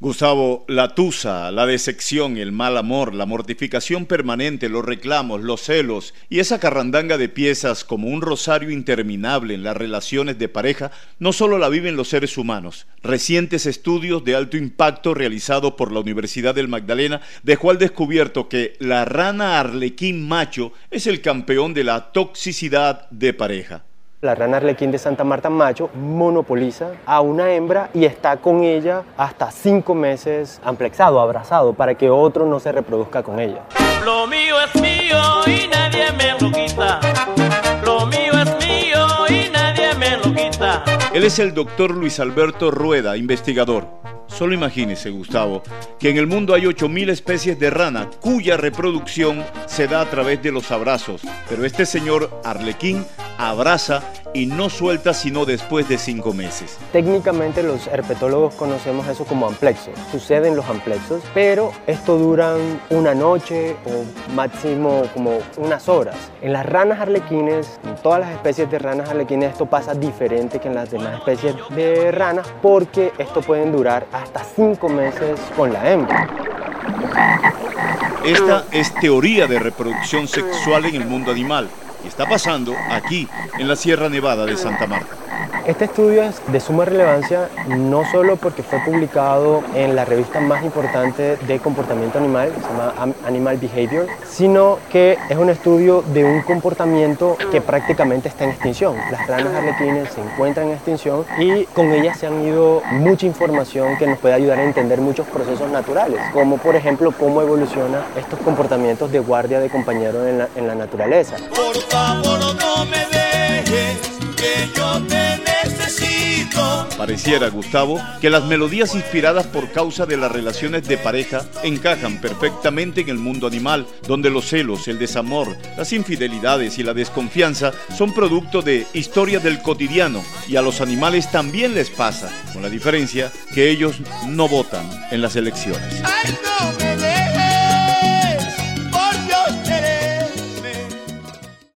Gustavo, la tusa, la decepción, el mal amor, la mortificación permanente, los reclamos, los celos y esa carrandanga de piezas como un rosario interminable en las relaciones de pareja no solo la viven los seres humanos. Recientes estudios de alto impacto realizados por la Universidad del Magdalena dejó al descubierto que la rana arlequín macho es el campeón de la toxicidad de pareja. La rana arlequín de Santa Marta macho monopoliza a una hembra y está con ella hasta cinco meses amplexado, abrazado, para que otro no se reproduzca con ella. Lo mío es mío y nadie me lo quita. Lo mío es mío y nadie me lo quita. Él es el doctor Luis Alberto Rueda, investigador. Solo imagínese, Gustavo, que en el mundo hay 8.000 especies de rana cuya reproducción se da a través de los abrazos, pero este señor arlequín abraza y no suelta sino después de cinco meses. Técnicamente los herpetólogos conocemos eso como amplexos. Suceden los amplexos, pero esto duran una noche o máximo como unas horas. En las ranas arlequines, en todas las especies de ranas arlequines, esto pasa diferente que en las demás especies de ranas porque esto pueden durar hasta cinco meses con la hembra. Esta es teoría de reproducción sexual en el mundo animal y está pasando aquí, en la Sierra Nevada de Santa Marta. Este estudio es de suma relevancia no solo porque fue publicado en la revista más importante de comportamiento animal, se llama Animal Behavior, sino que es un estudio de un comportamiento que prácticamente está en extinción. Las ranas arlequines se encuentran en extinción y con ellas se han ido mucha información que nos puede ayudar a entender muchos procesos naturales, como por ejemplo cómo evolucionan estos comportamientos de guardia de compañero en la, en la naturaleza. Por favor, no me dejes que yo te Pareciera, Gustavo, que las melodías inspiradas por causa de las relaciones de pareja encajan perfectamente en el mundo animal, donde los celos, el desamor, las infidelidades y la desconfianza son producto de historias del cotidiano y a los animales también les pasa, con la diferencia que ellos no votan en las elecciones.